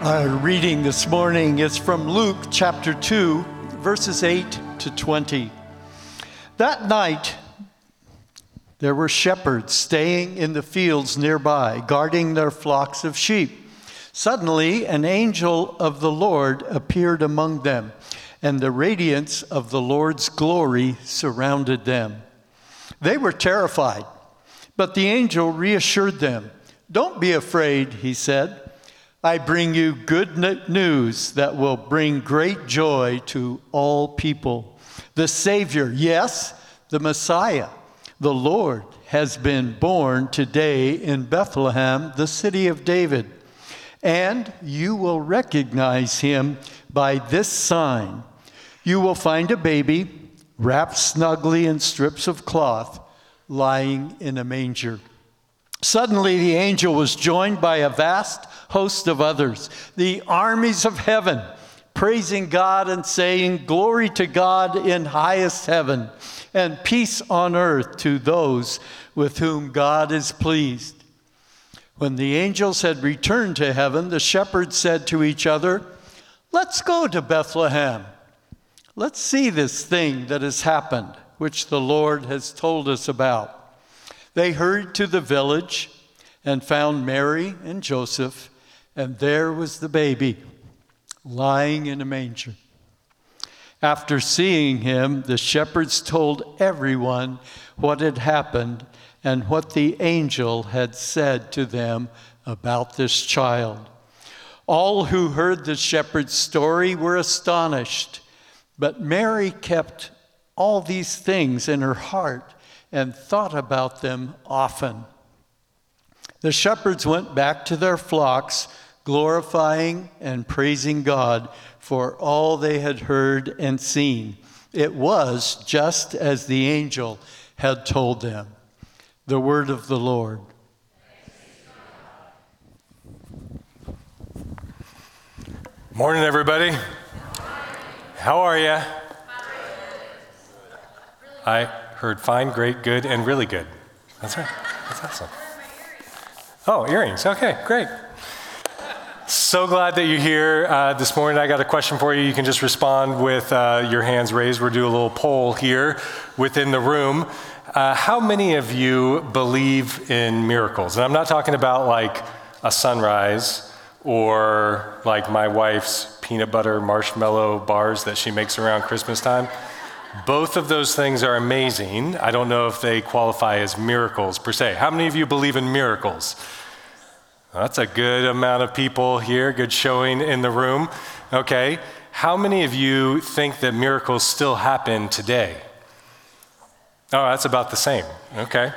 Our reading this morning is from Luke chapter 2, verses 8 to 20. That night, there were shepherds staying in the fields nearby, guarding their flocks of sheep. Suddenly, an angel of the Lord appeared among them, and the radiance of the Lord's glory surrounded them. They were terrified, but the angel reassured them. Don't be afraid, he said. I bring you good news that will bring great joy to all people. The Savior, yes, the Messiah, the Lord, has been born today in Bethlehem, the city of David. And you will recognize him by this sign. You will find a baby wrapped snugly in strips of cloth, lying in a manger. Suddenly, the angel was joined by a vast host of others, the armies of heaven, praising God and saying, Glory to God in highest heaven, and peace on earth to those with whom God is pleased. When the angels had returned to heaven, the shepherds said to each other, Let's go to Bethlehem. Let's see this thing that has happened, which the Lord has told us about. They hurried to the village and found Mary and Joseph, and there was the baby lying in a manger. After seeing him, the shepherds told everyone what had happened and what the angel had said to them about this child. All who heard the shepherd's story were astonished, but Mary kept all these things in her heart and thought about them often. The shepherds went back to their flocks, glorifying and praising God for all they had heard and seen. It was just as the angel had told them. The word of the Lord. Morning, everybody. How are you? I heard fine, great, good, and really good. That's right. That's awesome. Oh, earrings. Okay, great. So glad that you're here uh, this morning. I got a question for you. You can just respond with uh, your hands raised. We'll do a little poll here within the room. Uh, how many of you believe in miracles? And I'm not talking about like a sunrise or like my wife's peanut butter marshmallow bars that she makes around Christmas time. Both of those things are amazing. I don't know if they qualify as miracles per se. How many of you believe in miracles? That's a good amount of people here, good showing in the room. Okay. How many of you think that miracles still happen today? Oh, that's about the same. Okay.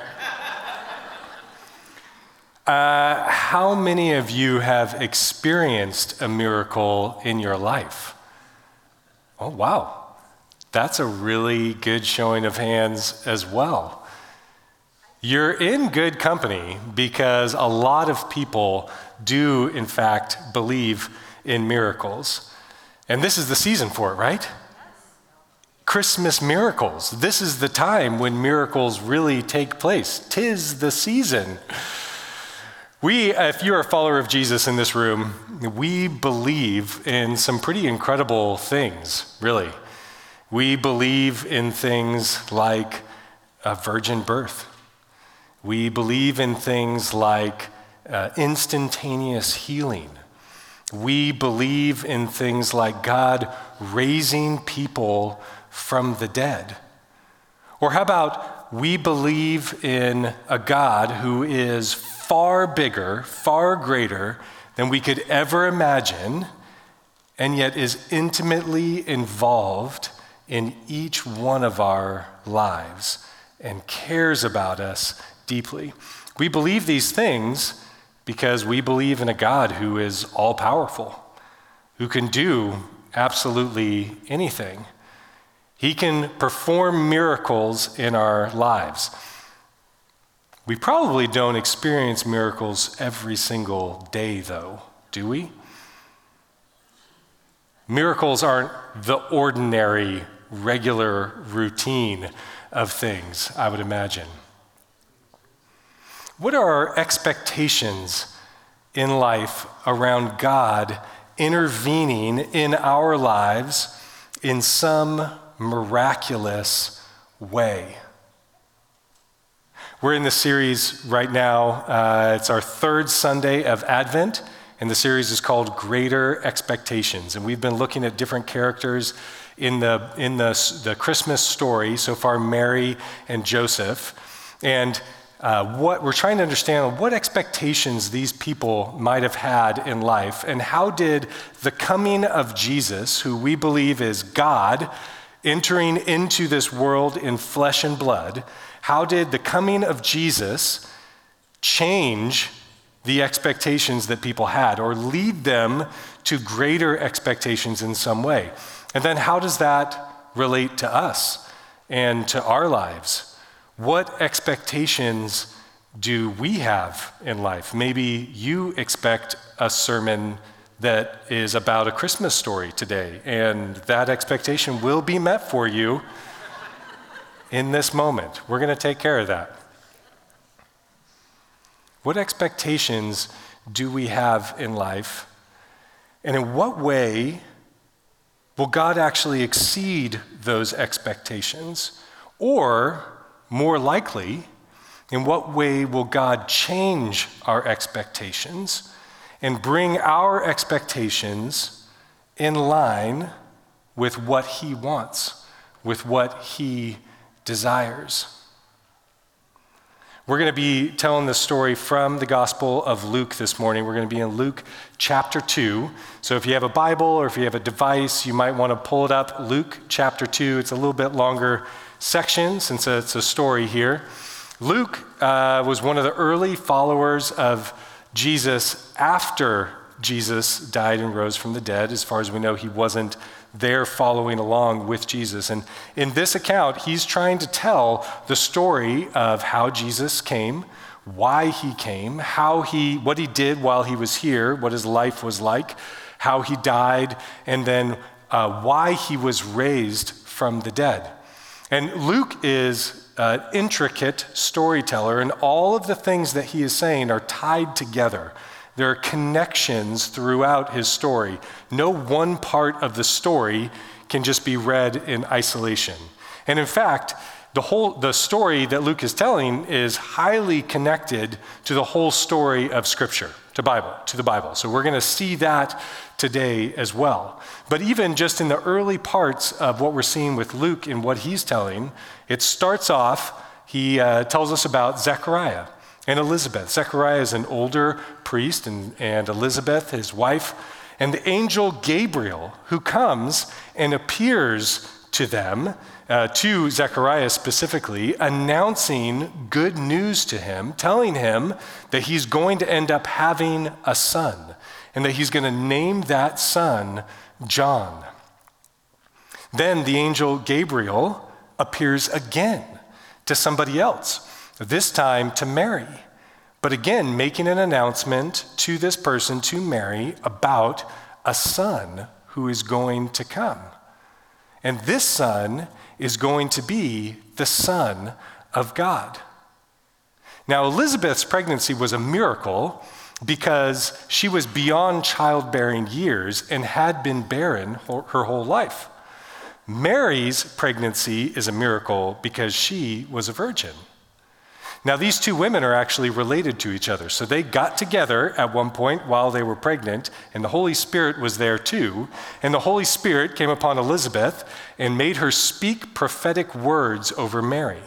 Uh, how many of you have experienced a miracle in your life? Oh, wow. That's a really good showing of hands as well. You're in good company because a lot of people do, in fact, believe in miracles. And this is the season for it, right? Christmas miracles. This is the time when miracles really take place. Tis the season. We, if you're a follower of Jesus in this room, we believe in some pretty incredible things, really. We believe in things like a virgin birth. We believe in things like uh, instantaneous healing. We believe in things like God raising people from the dead. Or how about we believe in a God who is far bigger, far greater than we could ever imagine, and yet is intimately involved in each one of our lives and cares about us deeply. We believe these things because we believe in a God who is all powerful, who can do absolutely anything. He can perform miracles in our lives. We probably don't experience miracles every single day, though, do we? Miracles aren't the ordinary regular routine of things, I would imagine. What are our expectations in life around God intervening in our lives in some miraculous way. We're in the series right now. Uh, it's our third Sunday of Advent, and the series is called Greater Expectations. And we've been looking at different characters in the, in the, the Christmas story, so far, Mary and Joseph. And uh, what we're trying to understand what expectations these people might have had in life, and how did the coming of Jesus, who we believe is God, entering into this world in flesh and blood, how did the coming of Jesus change the expectations that people had or lead them to greater expectations in some way? And then how does that relate to us and to our lives? What expectations do we have in life? Maybe you expect a sermon that is about a Christmas story today, and that expectation will be met for you in this moment. We're going to take care of that. What expectations do we have in life? And in what way will God actually exceed those expectations? Or, more likely, in what way will God change our expectations and bring our expectations in line with what He wants, with what He desires. We're going to be telling the story from the Gospel of Luke this morning. We're going to be in Luke chapter 2. So if you have a Bible or if you have a device, you might want to pull it up. Luke chapter 2. It's a little bit longer section since it's a story here. Luke uh, was one of the early followers of Jesus after Jesus died and rose from the dead. As far as we know, he wasn't there following along with Jesus. And in this account, he's trying to tell the story of how Jesus came, why he came, how he, what he did while he was here, what his life was like, how he died, and then uh, why he was raised from the dead. And Luke is an intricate storyteller, and all of the things that he is saying are tied together. There are connections throughout his story. No one part of the story can just be read in isolation. And in fact, the whole the story that Luke is telling is highly connected to the whole story of scripture, to Bible, to the Bible. So we're going to see that today as well. But even just in the early parts of what we're seeing with Luke and what he's telling, it starts off he uh, tells us about Zechariah and Elizabeth. Zechariah is an older priest, and, and Elizabeth, his wife, and the angel Gabriel, who comes and appears to them, uh, to Zechariah specifically, announcing good news to him, telling him that he's going to end up having a son, and that he's going to name that son John. Then the angel Gabriel appears again to somebody else this time to Mary. But again, making an announcement to this person, to Mary, about a son who is going to come. And this son is going to be the Son of God. Now, Elizabeth's pregnancy was a miracle because she was beyond childbearing years and had been barren her whole life. Mary's pregnancy is a miracle because she was a virgin. Now, these two women are actually related to each other. So they got together at one point while they were pregnant, and the Holy Spirit was there too. And the Holy Spirit came upon Elizabeth and made her speak prophetic words over Mary.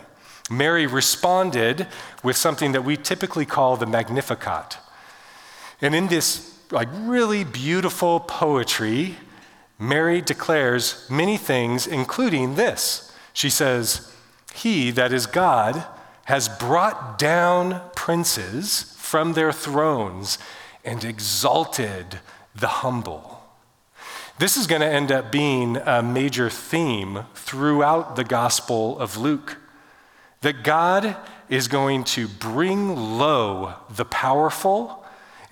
Mary responded with something that we typically call the Magnificat. And in this like really beautiful poetry, Mary declares many things, including this. She says, He, that is God, has brought down princes from their thrones and exalted the humble. This is going to end up being a major theme throughout the Gospel of Luke that God is going to bring low the powerful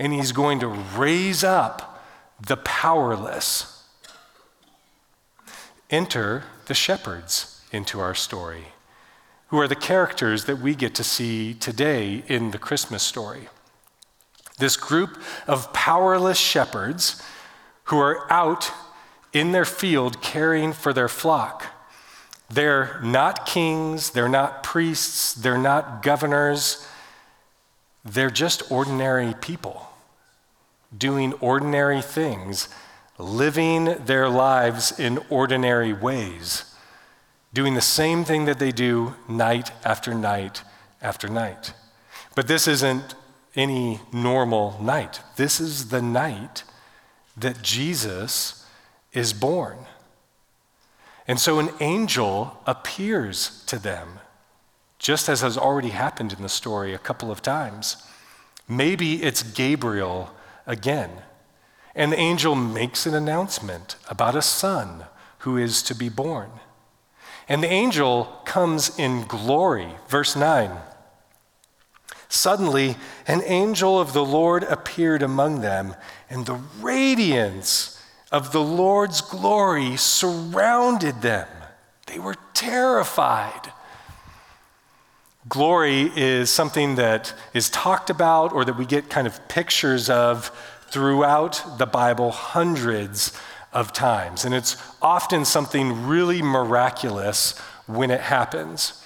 and he's going to raise up the powerless. Enter the shepherds into our story who are the characters that we get to see today in the Christmas story. This group of powerless shepherds who are out in their field caring for their flock. They're not kings, they're not priests, they're not governors, they're just ordinary people doing ordinary things, living their lives in ordinary ways, doing the same thing that they do night after night after night. But this isn't any normal night. This is the night that Jesus is born. And so an angel appears to them, just as has already happened in the story a couple of times. Maybe it's Gabriel again. And the angel makes an announcement about a son who is to be born. And the angel comes in glory. Verse 9. Suddenly, an angel of the Lord appeared among them, and the radiance of the Lord's glory surrounded them. They were terrified. Glory is something that is talked about or that we get kind of pictures of throughout the Bible hundreds of times. And it's often something really miraculous when it happens.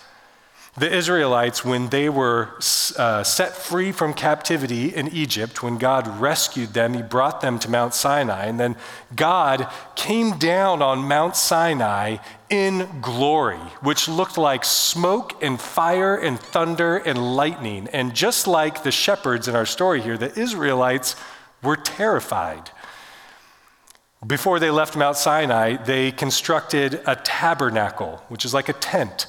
The Israelites, when they were uh, set free from captivity in Egypt, when God rescued them, He brought them to Mount Sinai. And then God came down on Mount Sinai in glory, which looked like smoke and fire and thunder and lightning. And just like the shepherds in our story here, the Israelites were terrified. Before they left Mount Sinai, they constructed a tabernacle, which is like a tent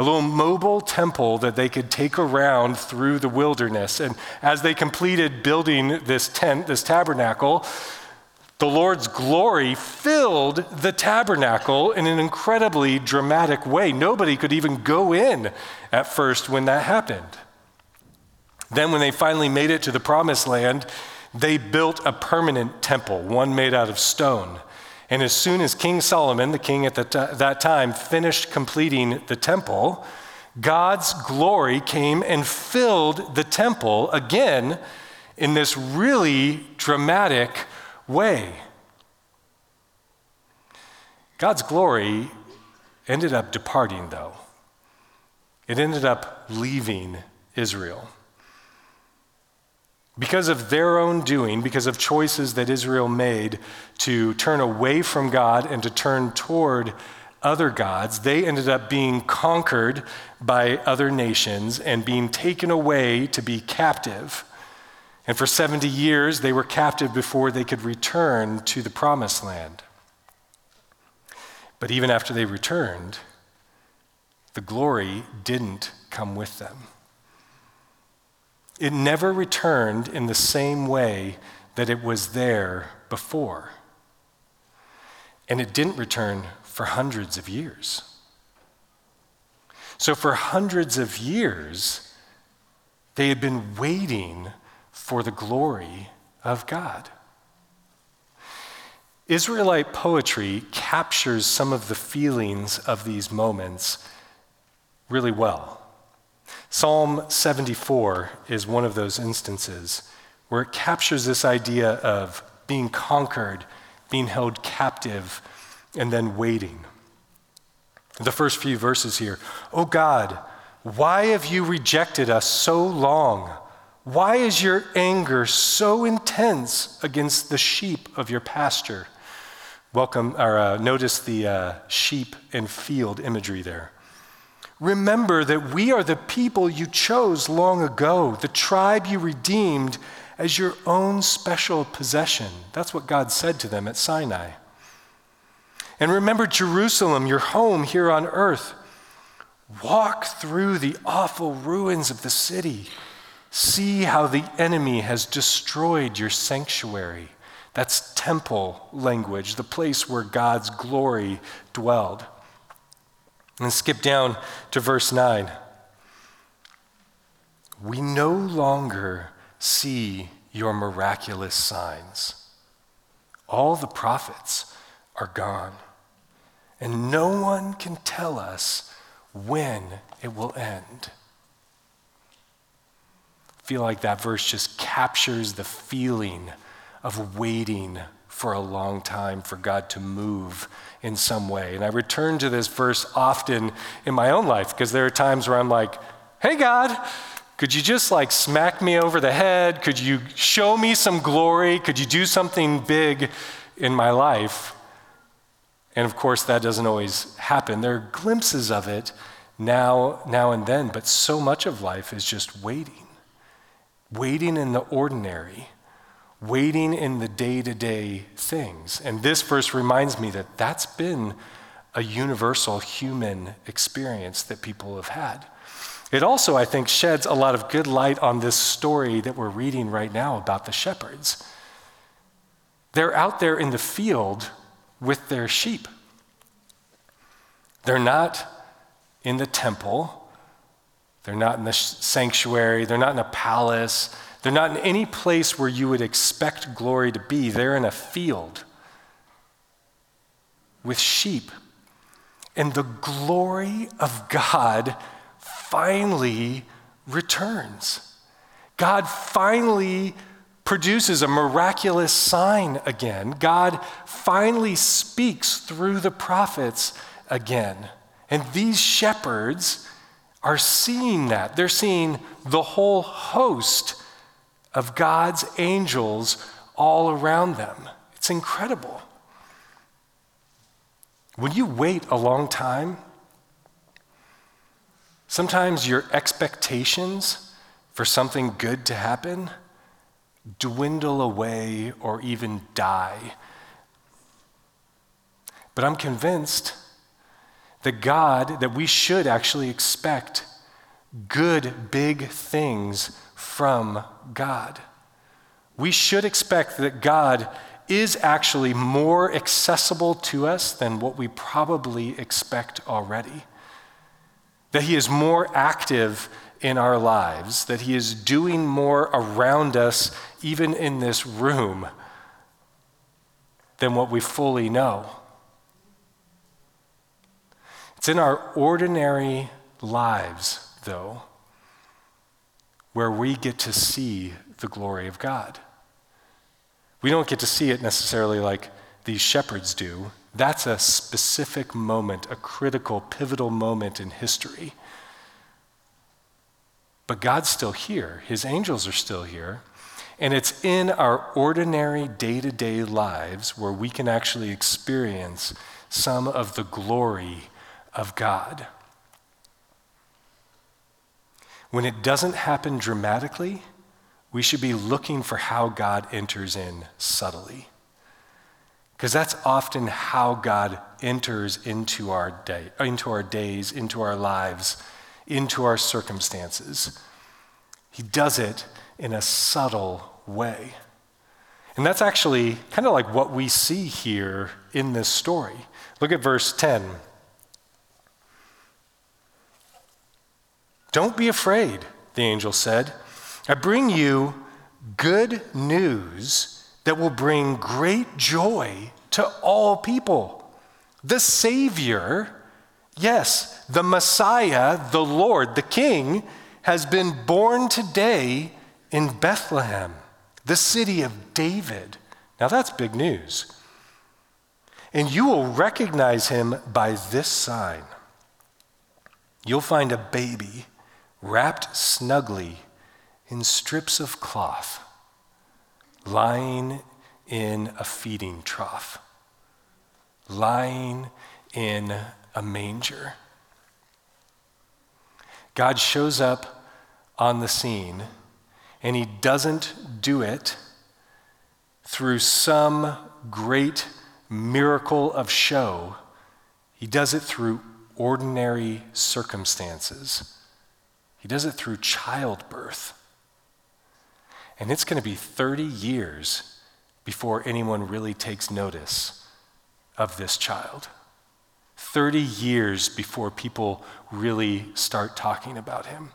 a little mobile temple that they could take around through the wilderness. And as they completed building this tent, this tabernacle, the Lord's glory filled the tabernacle in an incredibly dramatic way. Nobody could even go in at first when that happened. Then, when they finally made it to the promised land, they built a permanent temple, one made out of stone. And as soon as King Solomon, the king at t- that time, finished completing the temple, God's glory came and filled the temple again in this really dramatic way. God's glory ended up departing, though. It ended up leaving Israel. Because of their own doing, because of choices that Israel made to turn away from God and to turn toward other gods, they ended up being conquered by other nations and being taken away to be captive. And for 70 years, they were captive before they could return to the promised land. But even after they returned, the glory didn't come with them. It never returned in the same way that it was there before. And it didn't return for hundreds of years. So, for hundreds of years, they had been waiting for the glory of God. Israelite poetry captures some of the feelings of these moments really well. Psalm 74 is one of those instances where it captures this idea of being conquered, being held captive, and then waiting. The first few verses here Oh God, why have you rejected us so long? Why is your anger so intense against the sheep of your pasture? Welcome, or uh, notice the uh, sheep and field imagery there. Remember that we are the people you chose long ago, the tribe you redeemed as your own special possession. That's what God said to them at Sinai. And remember Jerusalem, your home here on earth. Walk through the awful ruins of the city. See how the enemy has destroyed your sanctuary. That's temple language, the place where God's glory dwelled. And skip down to verse 9. We no longer see your miraculous signs. All the prophets are gone, and no one can tell us when it will end. feel like that verse just captures the feeling of waiting for a long time for God to move in some way. And I return to this verse often in my own life because there are times where I'm like, hey, God, could you just like smack me over the head? Could you show me some glory? Could you do something big in my life? And of course, that doesn't always happen. There are glimpses of it now, now and then, but so much of life is just waiting. Waiting in the ordinary, waiting in the day to day things. And this verse reminds me that that's been a universal human experience that people have had. It also, I think, sheds a lot of good light on this story that we're reading right now about the shepherds. They're out there in the field with their sheep. They're not in the temple, they're not in the sanctuary, they're not in a palace, they're not in any place where you would expect glory to be. They're in a field with sheep. And the glory of God finally returns. God finally produces a miraculous sign again. God finally speaks through the prophets again. And these shepherds are seeing that. They're seeing the whole host of God's angels all around them. It's incredible. When you wait a long time, Sometimes your expectations for something good to happen dwindle away or even die. But I'm convinced that God, that we should actually expect good, big things from God. We should expect that God is actually more accessible to us than what we probably expect already that He is more active in our lives, that He is doing more around us, even in this room, than what we fully know. It's in our ordinary lives, though, where we get to see the glory of God. We don't get to see it necessarily like these shepherds do that's a specific moment, a critical, pivotal moment in history. But God's still here, His angels are still here. And it's in our ordinary day to day lives where we can actually experience some of the glory of God. When it doesn't happen dramatically, we should be looking for how God enters in subtly. Because that's often how God enters into our day, into our days, into our lives, into our circumstances. He does it in a subtle way. And that's actually kind of like what we see here in this story. Look at verse 10. Don't be afraid, the angel said. I bring you good news that will bring great joy to all people. The Savior, yes, the Messiah, the Lord, the King, has been born today in Bethlehem, the city of David. Now that's big news. And you will recognize him by this sign. You'll find a baby wrapped snugly in strips of cloth lying in a feeding trough, lying in a manger. God shows up on the scene, and he doesn't do it through some great miracle of show. He does it through ordinary circumstances. He does it through childbirth. And it's going to be 30 years before anyone really takes notice of this child. 30 years before people really start talking about him.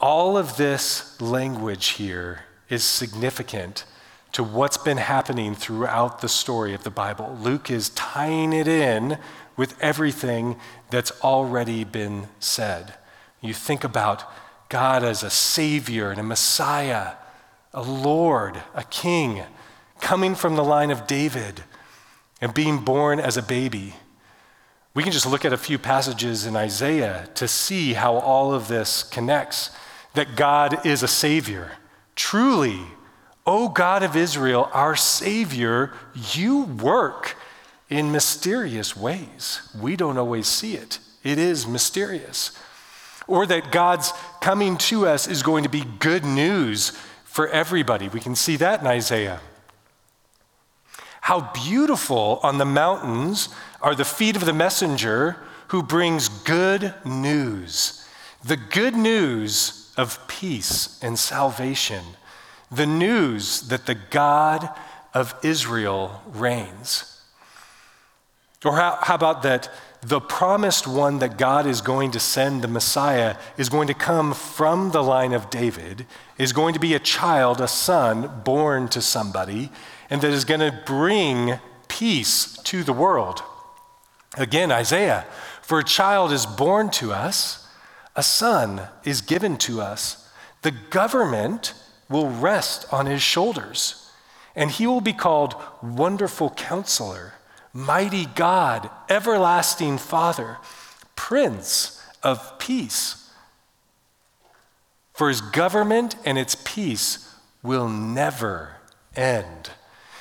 All of this language here is significant to what's been happening throughout the story of the Bible. Luke is tying it in with everything that's already been said. You think about God as a Savior and a Messiah, a Lord, a King, coming from the line of David and being born as a baby. We can just look at a few passages in Isaiah to see how all of this connects that God is a Savior. Truly, O God of Israel, our Savior, you work in mysterious ways. We don't always see it, it is mysterious. Or that God's coming to us is going to be good news for everybody. We can see that in Isaiah. How beautiful on the mountains are the feet of the messenger who brings good news. The good news of peace and salvation. The news that the God of Israel reigns. Or how, how, about that the promised one that God is going to send, the Messiah, is going to come from the line of David, is going to be a child, a son born to somebody, and that is going to bring peace to the world. Again, Isaiah, for a child is born to us, a son is given to us. The government will rest on his shoulders, and he will be called Wonderful Counselor, Mighty God, Everlasting Father, Prince of Peace. For his government and its peace will never end.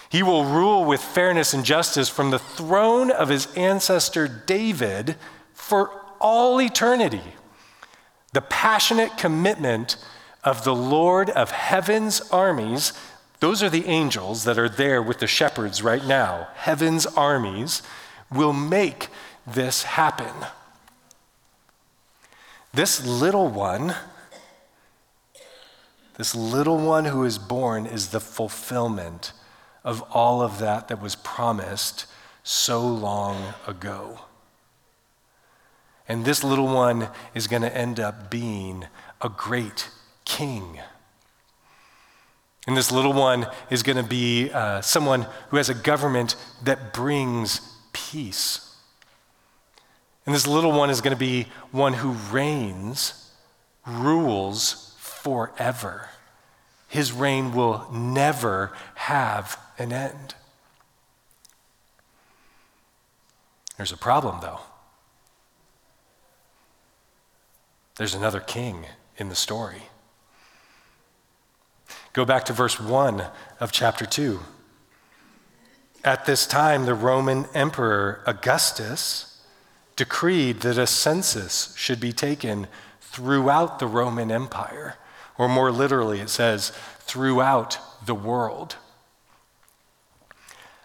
He will rule with fairness and justice from the throne of his ancestor David for all eternity. The passionate commitment of the Lord of heaven's armies, those are the angels that are there with the shepherds right now, heaven's armies, will make this happen. This little one, this little one who is born, is the fulfillment of all of that that was promised so long ago. And this little one is going to end up being a great king. And this little one is going to be uh, someone who has a government that brings peace. And this little one is going to be one who reigns, rules forever. His reign will never have an end. There's a problem, though. There's another king in the story. Go back to verse 1 of chapter 2. At this time, the Roman Emperor Augustus decreed that a census should be taken throughout the Roman Empire, or more literally, it says, throughout the world.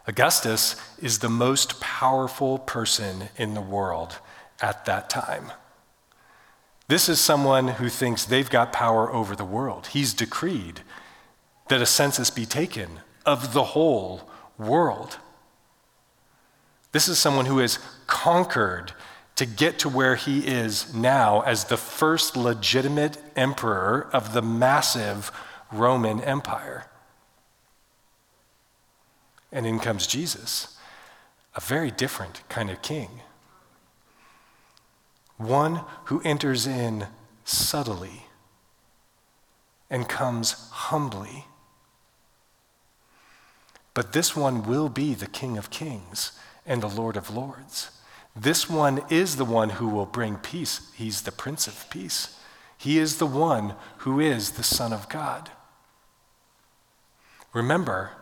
Augustus is the most powerful person in the world at that time. This is someone who thinks they've got power over the world. He's decreed that a census be taken of the whole world. This is someone who has conquered to get to where he is now as the first legitimate emperor of the massive Roman Empire. And in comes Jesus, a very different kind of king. One who enters in subtly and comes humbly. But this one will be the King of Kings and the Lord of Lords. This one is the one who will bring peace. He's the Prince of Peace. He is the one who is the Son of God. Remember,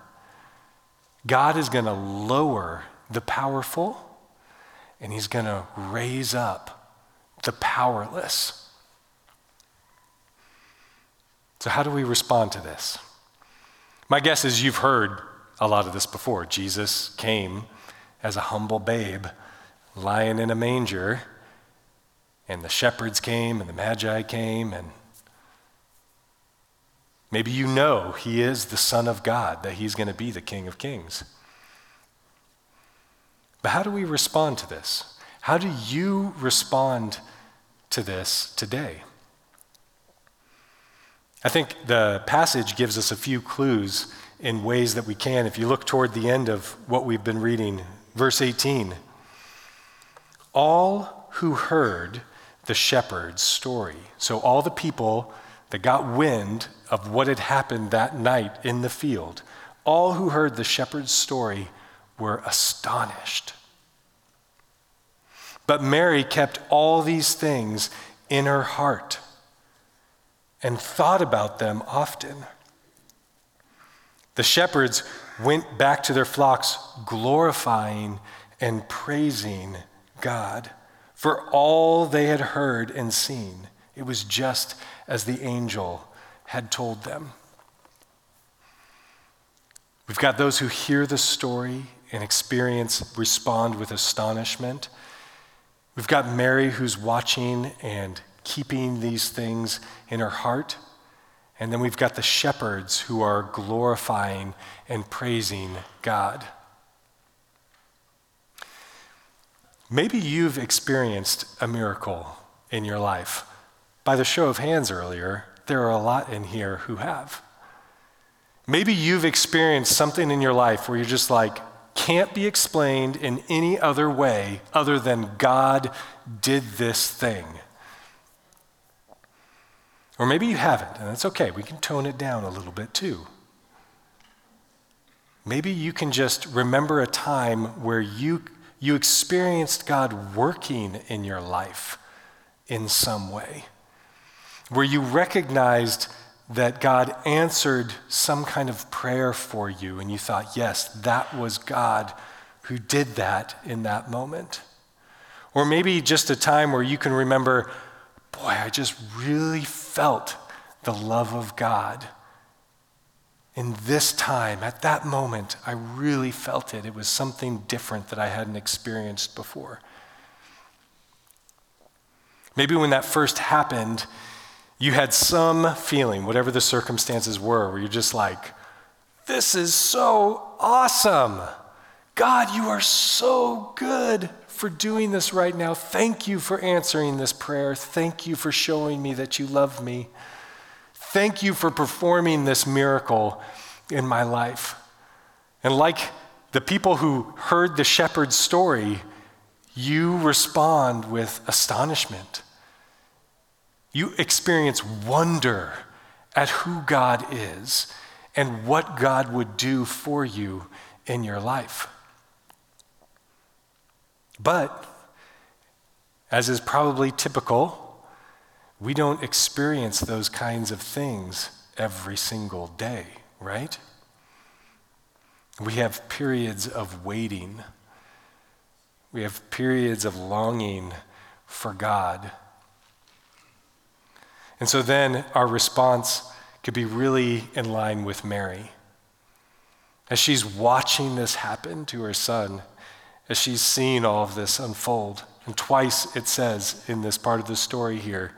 God is going to lower the powerful and he's going to raise up the powerless. So, how do we respond to this? My guess is you've heard a lot of this before. Jesus came as a humble babe, lying in a manger, and the shepherds came and the magi came, and Maybe you know he is the Son of God, that he's going to be the King of Kings. But how do we respond to this? How do you respond to this today? I think the passage gives us a few clues in ways that we can. If you look toward the end of what we've been reading, verse 18 All who heard the shepherd's story. So, all the people that got wind of what had happened that night in the field, all who heard the shepherd's story were astonished. But Mary kept all these things in her heart and thought about them often. The shepherds went back to their flocks, glorifying and praising God for all they had heard and seen. It was just as the angel had told them. We've got those who hear the story and experience, respond with astonishment. We've got Mary who's watching and keeping these things in her heart. And then we've got the shepherds who are glorifying and praising God. Maybe you've experienced a miracle in your life. By the show of hands earlier, there are a lot in here who have. Maybe you've experienced something in your life where you're just like, can't be explained in any other way other than God did this thing. Or maybe you haven't, and that's okay. We can tone it down a little bit too. Maybe you can just remember a time where you, you experienced God working in your life in some way, where you recognized that God answered some kind of prayer for you, and you thought, yes, that was God who did that in that moment. Or maybe just a time where you can remember, boy, I just really felt the love of God. In this time, at that moment, I really felt it. It was something different that I hadn't experienced before. Maybe when that first happened, you had some feeling, whatever the circumstances were, where you're just like, this is so awesome. God, you are so good for doing this right now. Thank you for answering this prayer. Thank you for showing me that you love me. Thank you for performing this miracle in my life. And like the people who heard the shepherd's story, you respond with astonishment. You experience wonder at who God is and what God would do for you in your life. But, as is probably typical, we don't experience those kinds of things every single day, right? We have periods of waiting. We have periods of longing for God. And so then our response could be really in line with Mary. As she's watching this happen to her son, as she's seen all of this unfold. And twice it says in this part of the story here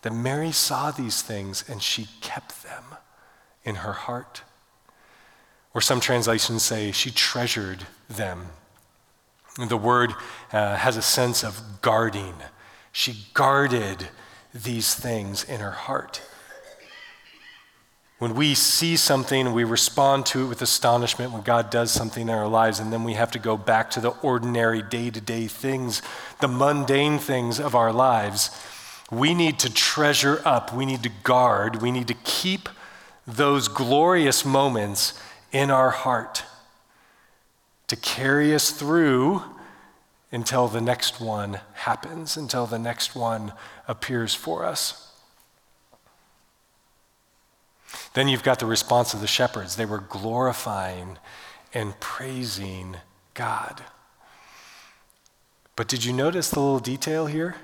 that Mary saw these things and she kept them in her heart. Or some translations say she treasured them. The word uh, has a sense of guarding. She guarded these things in her heart. When we see something, we respond to it with astonishment when God does something in our lives, and then we have to go back to the ordinary day to day things, the mundane things of our lives. We need to treasure up, we need to guard, we need to keep those glorious moments in our heart to carry us through until the next one happens, until the next one appears for us. Then you've got the response of the shepherds. They were glorifying and praising God. But did you notice the little detail here?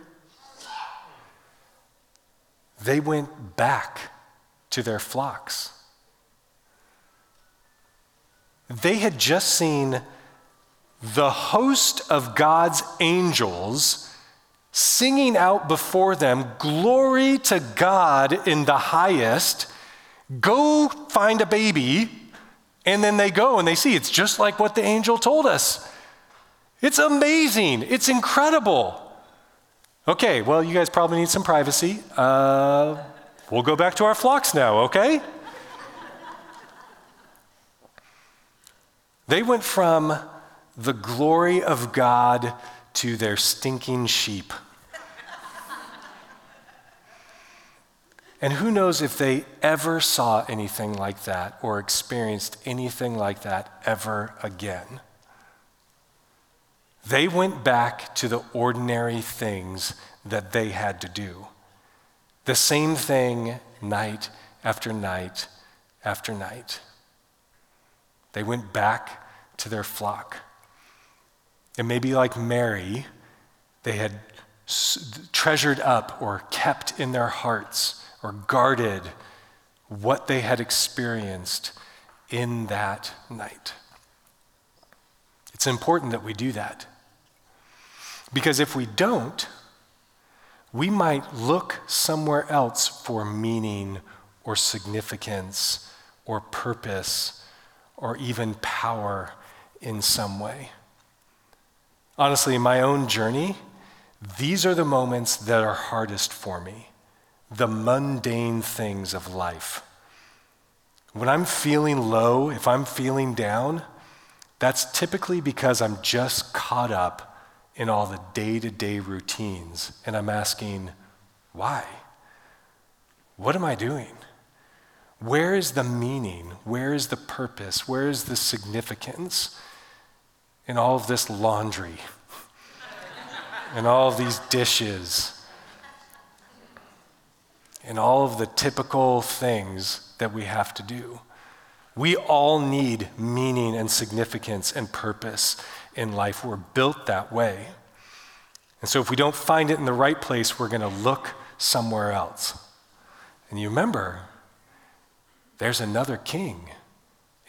They went back to their flocks. They had just seen the host of God's angels singing out before them, Glory to God in the highest Go find a baby. And then they go and they see it's just like what the angel told us. It's amazing. It's incredible. Okay, well, you guys probably need some privacy. Uh, we'll go back to our flocks now, okay? they went from the glory of God to their stinking sheep. And who knows if they ever saw anything like that or experienced anything like that ever again. They went back to the ordinary things that they had to do. The same thing night after night after night. They went back to their flock. And maybe like Mary, they had treasured up or kept in their hearts or guarded what they had experienced in that night. It's important that we do that. Because if we don't, we might look somewhere else for meaning or significance or purpose or even power in some way. Honestly, in my own journey, these are the moments that are hardest for me the mundane things of life. When I'm feeling low, if I'm feeling down, that's typically because I'm just caught up in all the day to day routines. And I'm asking, why? What am I doing? Where is the meaning? Where is the purpose? Where is the significance in all of this laundry and all of these dishes and all of the typical things that we have to do? We all need meaning and significance and purpose in life. We're built that way. And so if we don't find it in the right place, we're going to look somewhere else. And you remember, there's another king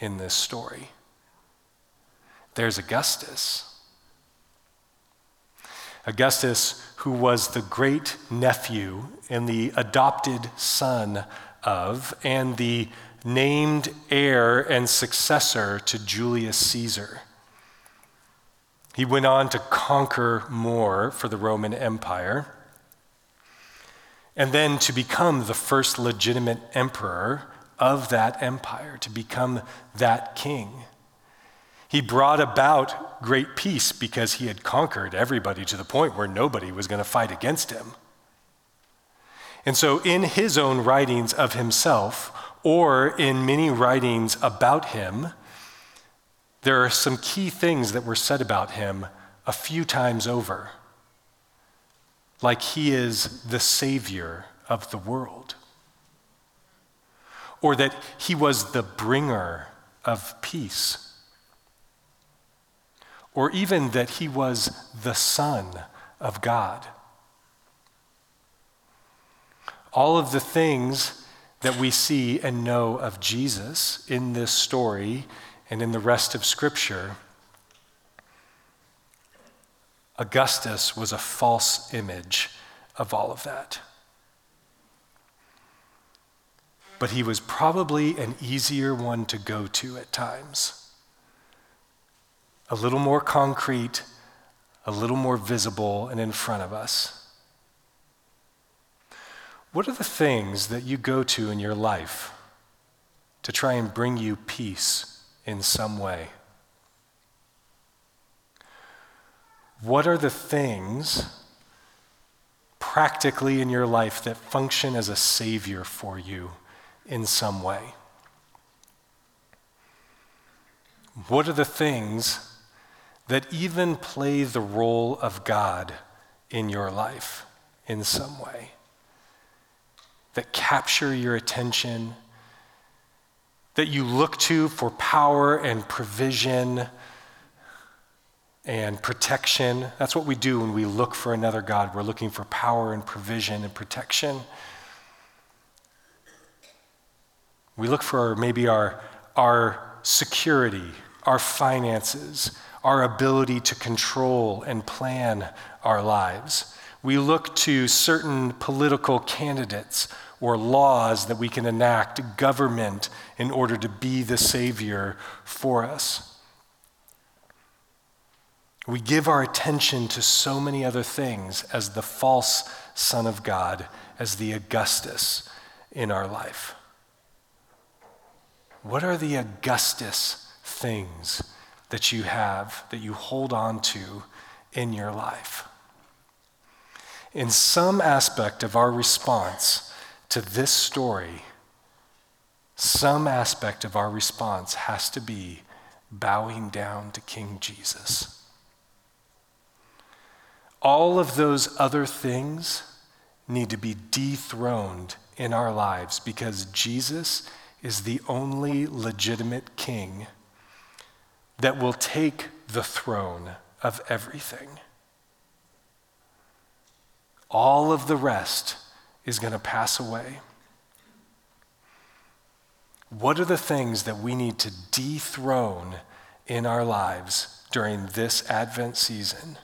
in this story. There's Augustus. Augustus, who was the great nephew and the adopted son of, and the named heir and successor to Julius Caesar. He went on to conquer more for the Roman Empire, and then to become the first legitimate emperor of that empire, to become that king. He brought about great peace because he had conquered everybody to the point where nobody was going to fight against him. And so, in his own writings of himself, or in many writings about him, there are some key things that were said about him a few times over, like he is the Savior of the world, or that he was the bringer of peace, or even that he was the Son of God. All of the things that we see and know of Jesus in this story and in the rest of Scripture, Augustus was a false image of all of that. But he was probably an easier one to go to at times. A little more concrete, a little more visible and in front of us. What are the things that you go to in your life to try and bring you peace? in some way? What are the things practically in your life that function as a savior for you in some way? What are the things that even play the role of God in your life in some way? That capture your attention that you look to for power and provision and protection. That's what we do when we look for another God. We're looking for power and provision and protection. We look for maybe our, our security, our finances, our ability to control and plan our lives. We look to certain political candidates or laws that we can enact, government, in order to be the Savior for us. We give our attention to so many other things as the false Son of God, as the Augustus in our life. What are the Augustus things that you have, that you hold on to in your life? In some aspect of our response, to this story, some aspect of our response has to be bowing down to King Jesus. All of those other things need to be dethroned in our lives because Jesus is the only legitimate king that will take the throne of everything. All of the rest is going to pass away. What are the things that we need to dethrone in our lives during this Advent season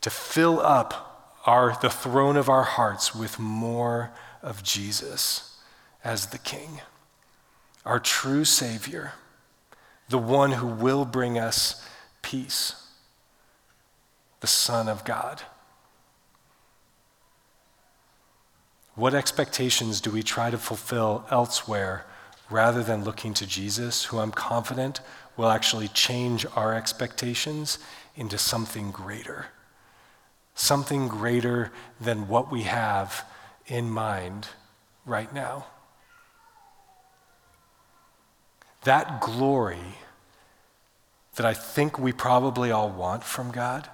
to fill up our, the throne of our hearts with more of Jesus as the King, our true Savior, the one who will bring us peace, the Son of God? What expectations do we try to fulfill elsewhere rather than looking to Jesus, who I'm confident will actually change our expectations into something greater? Something greater than what we have in mind right now. That glory that I think we probably all want from God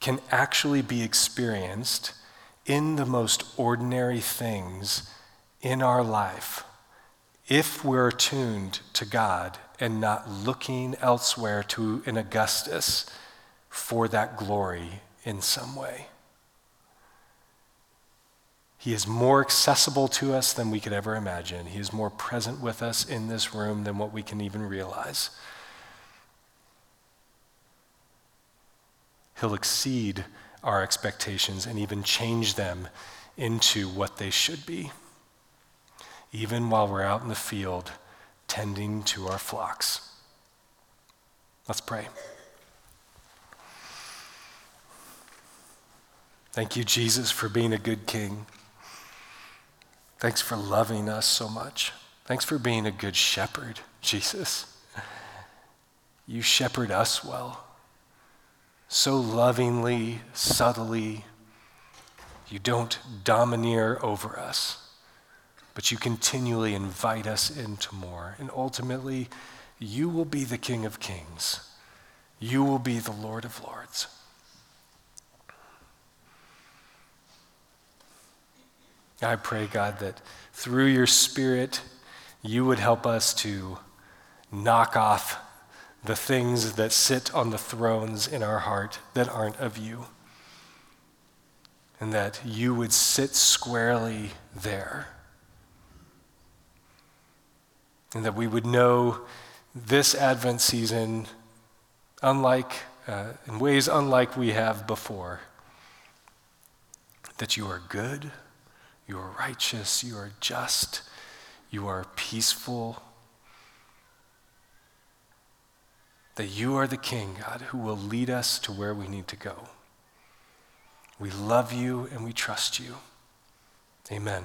can actually be experienced in the most ordinary things in our life if we're attuned to God and not looking elsewhere to an Augustus for that glory in some way. He is more accessible to us than we could ever imagine. He is more present with us in this room than what we can even realize. He'll exceed our expectations and even change them into what they should be, even while we're out in the field tending to our flocks. Let's pray. Thank you, Jesus, for being a good king. Thanks for loving us so much. Thanks for being a good shepherd, Jesus. You shepherd us well so lovingly, subtly. You don't domineer over us, but you continually invite us into more. And ultimately, you will be the King of Kings. You will be the Lord of Lords. I pray, God, that through your Spirit, you would help us to knock off the things that sit on the thrones in our heart that aren't of you. And that you would sit squarely there. And that we would know this Advent season, unlike, uh, in ways unlike we have before, that you are good, you are righteous, you are just, you are peaceful that you are the King, God, who will lead us to where we need to go. We love you and we trust you. Amen.